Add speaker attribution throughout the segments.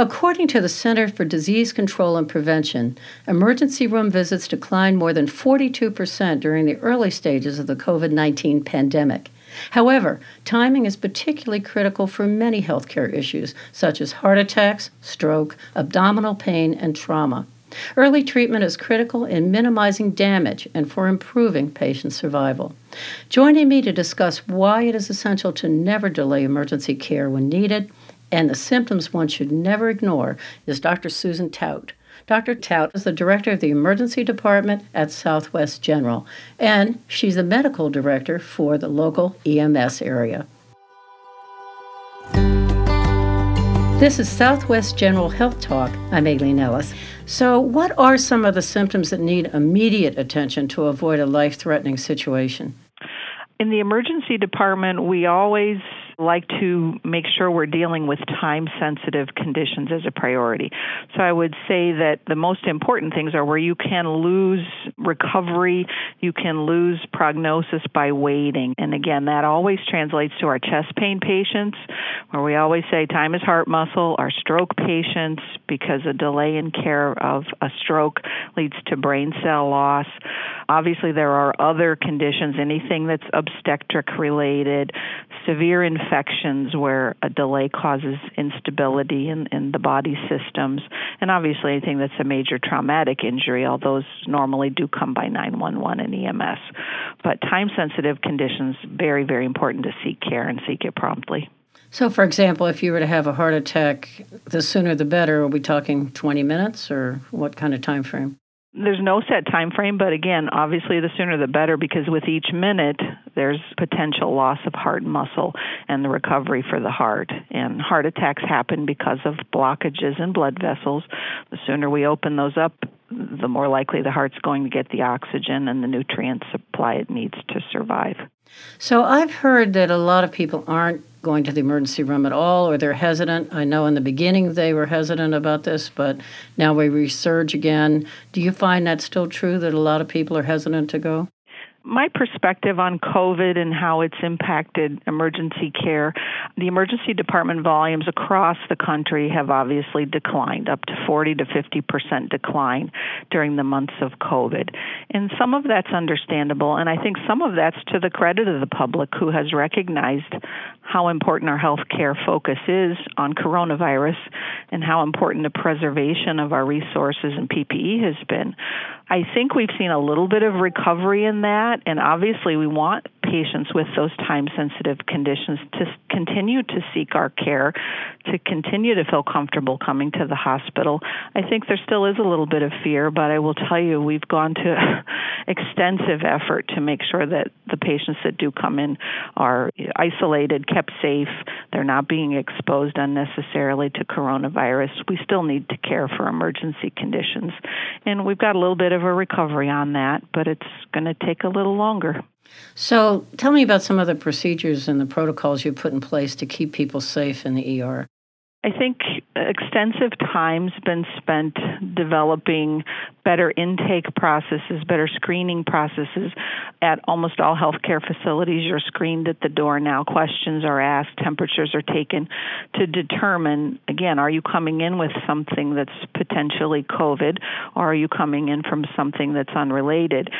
Speaker 1: According to the Center for Disease Control and Prevention, emergency room visits declined more than 42% during the early stages of the COVID 19 pandemic. However, timing is particularly critical for many healthcare issues, such as heart attacks, stroke, abdominal pain, and trauma. Early treatment is critical in minimizing damage and for improving patient survival. Joining me to discuss why it is essential to never delay emergency care when needed and the symptoms one should never ignore is Dr. Susan Tout. Dr. Tout is the director of the emergency department at Southwest General, and she's the medical director for the local EMS area. This is Southwest General Health Talk. I'm Aileen Ellis. So, what are some of the symptoms that need immediate attention to avoid a life threatening situation?
Speaker 2: In the emergency department, we always like to make sure we're dealing with time sensitive conditions as a priority. So I would say that the most important things are where you can lose recovery, you can lose prognosis by waiting. And again, that always translates to our chest pain patients, where we always say time is heart muscle, our stroke patients, because a delay in care of a stroke leads to brain cell loss. Obviously, there are other conditions, anything that's obstetric related, severe infections where a delay causes instability in, in the body systems, and obviously anything that's a major traumatic injury, all those normally do come by 911 and EMS. But time sensitive conditions, very, very important to seek care and seek it promptly.
Speaker 1: So, for example, if you were to have a heart attack, the sooner the better. Are we talking 20 minutes or what kind of time frame?
Speaker 2: There's no set time frame, but again, obviously the sooner the better because with each minute there's potential loss of heart muscle and the recovery for the heart. And heart attacks happen because of blockages in blood vessels. The sooner we open those up, the more likely the heart's going to get the oxygen and the nutrient supply it needs to survive.
Speaker 1: So I've heard that a lot of people aren't going to the emergency room at all or they're hesitant. I know in the beginning they were hesitant about this, but now we resurge again. Do you find that still true that a lot of people are hesitant to go?
Speaker 2: My perspective on COVID and how it's impacted emergency care, the emergency department volumes across the country have obviously declined, up to 40 to 50 percent decline during the months of COVID. And some of that's understandable, and I think some of that's to the credit of the public who has recognized how important our health care focus is on coronavirus and how important the preservation of our resources and PPE has been. I think we've seen a little bit of recovery in that, and obviously, we want patients with those time sensitive conditions to continue to seek our care, to continue to feel comfortable coming to the hospital. I think there still is a little bit of fear, but I will tell you, we've gone to extensive effort to make sure that the patients that do come in are isolated, kept safe, they're not being exposed unnecessarily to coronavirus. We still need to care for emergency conditions, and we've got a little bit of a recovery on that, but it's going to take a little longer.
Speaker 1: So, tell me about some of the procedures and the protocols you put in place to keep people safe in the ER.
Speaker 2: I think extensive time's been spent developing better intake processes, better screening processes at almost all healthcare facilities. You're screened at the door now. Questions are asked, temperatures are taken to determine again, are you coming in with something that's potentially COVID or are you coming in from something that's unrelated?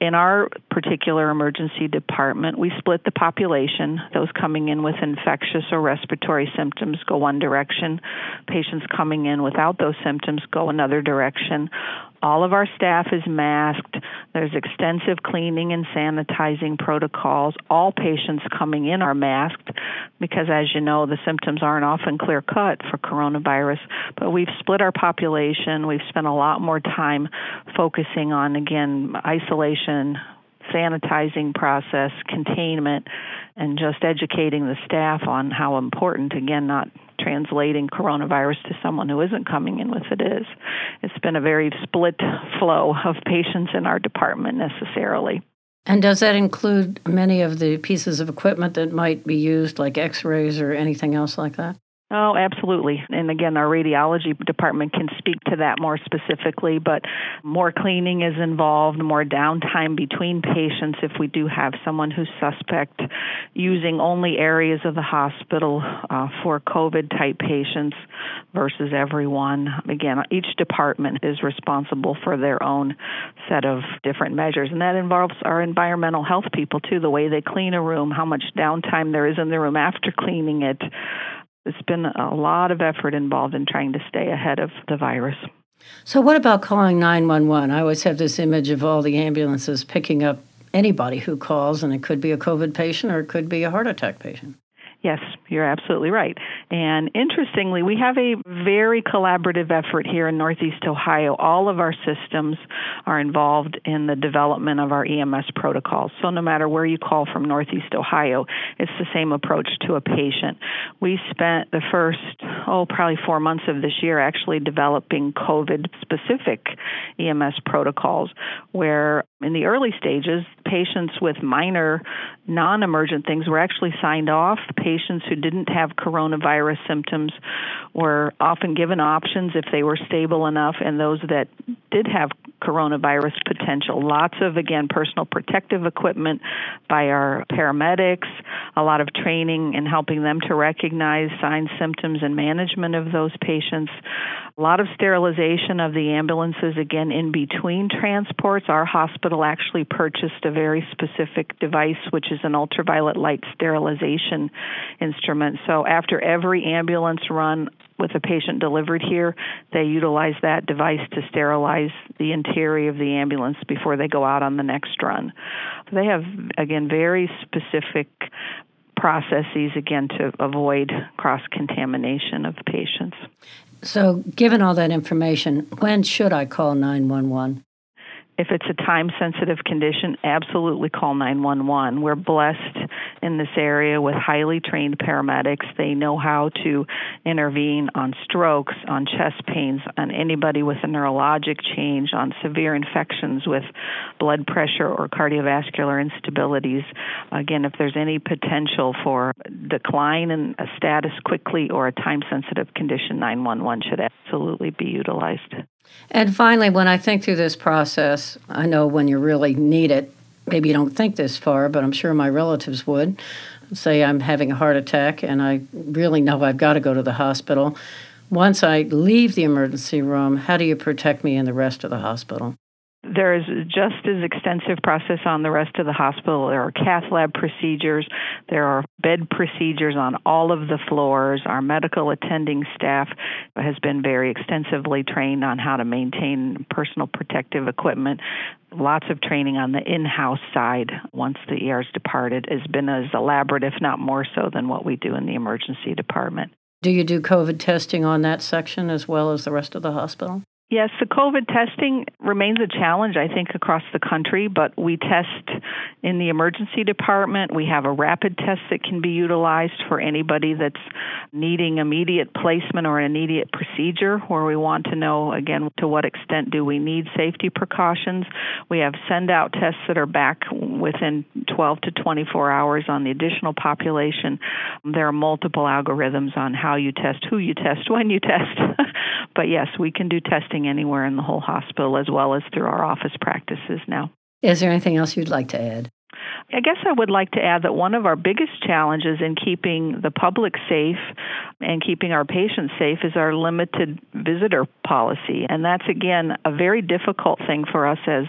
Speaker 2: In our particular emergency department, we split the population. Those coming in with infectious or respiratory symptoms go one direction. Patients coming in without those symptoms go another direction. All of our staff is masked. There's extensive cleaning and sanitizing protocols. All patients coming in are masked because, as you know, the symptoms aren't often clear cut for coronavirus. But we've split our population. We've spent a lot more time focusing on, again, isolation, sanitizing process, containment, and just educating the staff on how important, again, not translating coronavirus to someone who isn't coming in with it is. It's been a very split flow of patients in our department necessarily.
Speaker 1: And does that include many of the pieces of equipment that might be used, like x rays or anything else like that?
Speaker 2: Oh, absolutely. And again, our radiology department can speak to that more specifically, but more cleaning is involved, more downtime between patients if we do have someone who's suspect, using only areas of the hospital uh, for COVID type patients versus everyone. Again, each department is responsible for their own set of different measures, and that involves our environmental health people too, the way they clean a room, how much downtime there is in the room after cleaning it it's been a lot of effort involved in trying to stay ahead of the virus.
Speaker 1: So, what about calling 911? I always have this image of all the ambulances picking up anybody who calls, and it could be a COVID patient or it could be a heart attack patient.
Speaker 2: Yes, you're absolutely right. And interestingly, we have a very collaborative effort here in Northeast Ohio. All of our systems are involved in the development of our EMS protocols. So no matter where you call from Northeast Ohio, it's the same approach to a patient. We spent the first, oh, probably four months of this year actually developing COVID specific EMS protocols where in the early stages, patients with minor non emergent things were actually signed off. Patients who didn't have coronavirus symptoms were often given options if they were stable enough, and those that did have coronavirus potential. Lots of, again, personal protective equipment by our paramedics, a lot of training in helping them to recognize signs, symptoms, and management of those patients. A lot of sterilization of the ambulances, again, in between transports. Our hospital actually purchased a very specific device, which is an ultraviolet light sterilization instrument. So after every ambulance run, with a patient delivered here, they utilize that device to sterilize the interior of the ambulance before they go out on the next run. They have, again, very specific processes, again, to avoid cross contamination of patients.
Speaker 1: So, given all that information, when should I call 911?
Speaker 2: If it's a time sensitive condition, absolutely call 911. We're blessed in this area with highly trained paramedics. They know how to intervene on strokes, on chest pains, on anybody with a neurologic change, on severe infections with blood pressure or cardiovascular instabilities. Again, if there's any potential for decline in a status quickly or a time sensitive condition, 911 should absolutely be utilized.
Speaker 1: And finally, when I think through this process, I know when you really need it, maybe you don't think this far, but I'm sure my relatives would. Say I'm having a heart attack and I really know I've got to go to the hospital. Once I leave the emergency room, how do you protect me in the rest of the hospital?
Speaker 2: There is just as extensive process on the rest of the hospital. There are cath lab procedures, there are bed procedures on all of the floors. Our medical attending staff has been very extensively trained on how to maintain personal protective equipment. Lots of training on the in house side once the ER's departed has been as elaborate, if not more so, than what we do in the emergency department.
Speaker 1: Do you do COVID testing on that section as well as the rest of the hospital?
Speaker 2: Yes, the COVID testing remains a challenge, I think, across the country, but we test in the emergency department. We have a rapid test that can be utilized for anybody that's needing immediate placement or an immediate procedure where we want to know, again, to what extent do we need safety precautions. We have send out tests that are back within 12 to 24 hours on the additional population. There are multiple algorithms on how you test, who you test, when you test. but yes, we can do testing anywhere in the whole hospital as well as through our office practices now.
Speaker 1: Is there anything else you'd like to add?
Speaker 2: I guess I would like to add that one of our biggest challenges in keeping the public safe and keeping our patients safe is our limited visitor policy. And that's, again, a very difficult thing for us as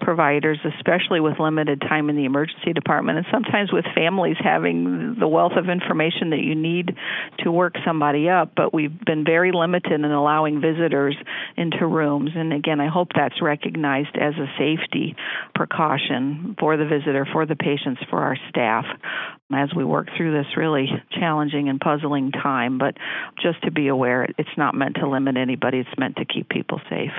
Speaker 2: providers, especially with limited time in the emergency department and sometimes with families having the wealth of information that you need to work somebody up. But we've been very limited in allowing visitors into rooms. And again, I hope that's recognized as a safety precaution for the visitor for the patients, for our staff as we work through this really challenging and puzzling time. But just to be aware, it's not meant to limit anybody, it's meant to keep people safe.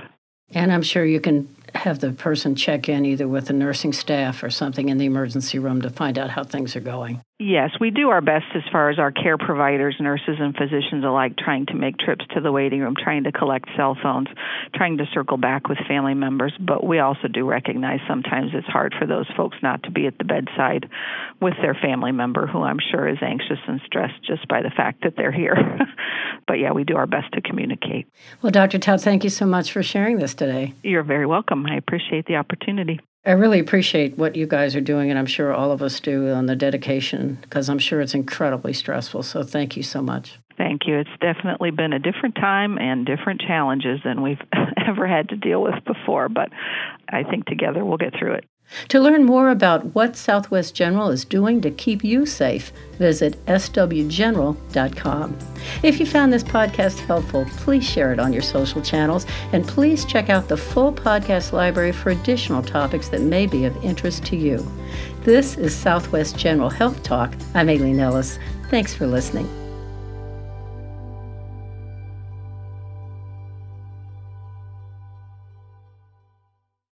Speaker 1: And I'm sure you can have the person check in either with the nursing staff or something in the emergency room to find out how things are going.
Speaker 2: Yes, we do our best as far as our care providers, nurses, and physicians alike trying to make trips to the waiting room, trying to collect cell phones, trying to circle back with family members. But we also do recognize sometimes it's hard for those folks not to be at the bedside with their family member who I'm sure is anxious and stressed just by the fact that they're here. but yeah, we do our best to communicate.
Speaker 1: Well, Dr. Tout, thank you so much for sharing this today.
Speaker 2: You're very welcome. I appreciate the opportunity.
Speaker 1: I really appreciate what you guys are doing, and I'm sure all of us do on the dedication because I'm sure it's incredibly stressful. So thank you so much.
Speaker 2: Thank you. It's definitely been a different time and different challenges than we've ever had to deal with before, but I think together we'll get through it.
Speaker 1: To learn more about what Southwest General is doing to keep you safe, visit swgeneral.com. If you found this podcast helpful, please share it on your social channels and please check out the full podcast library for additional topics that may be of interest to you. This is Southwest General Health Talk. I'm Aileen Ellis. Thanks for listening.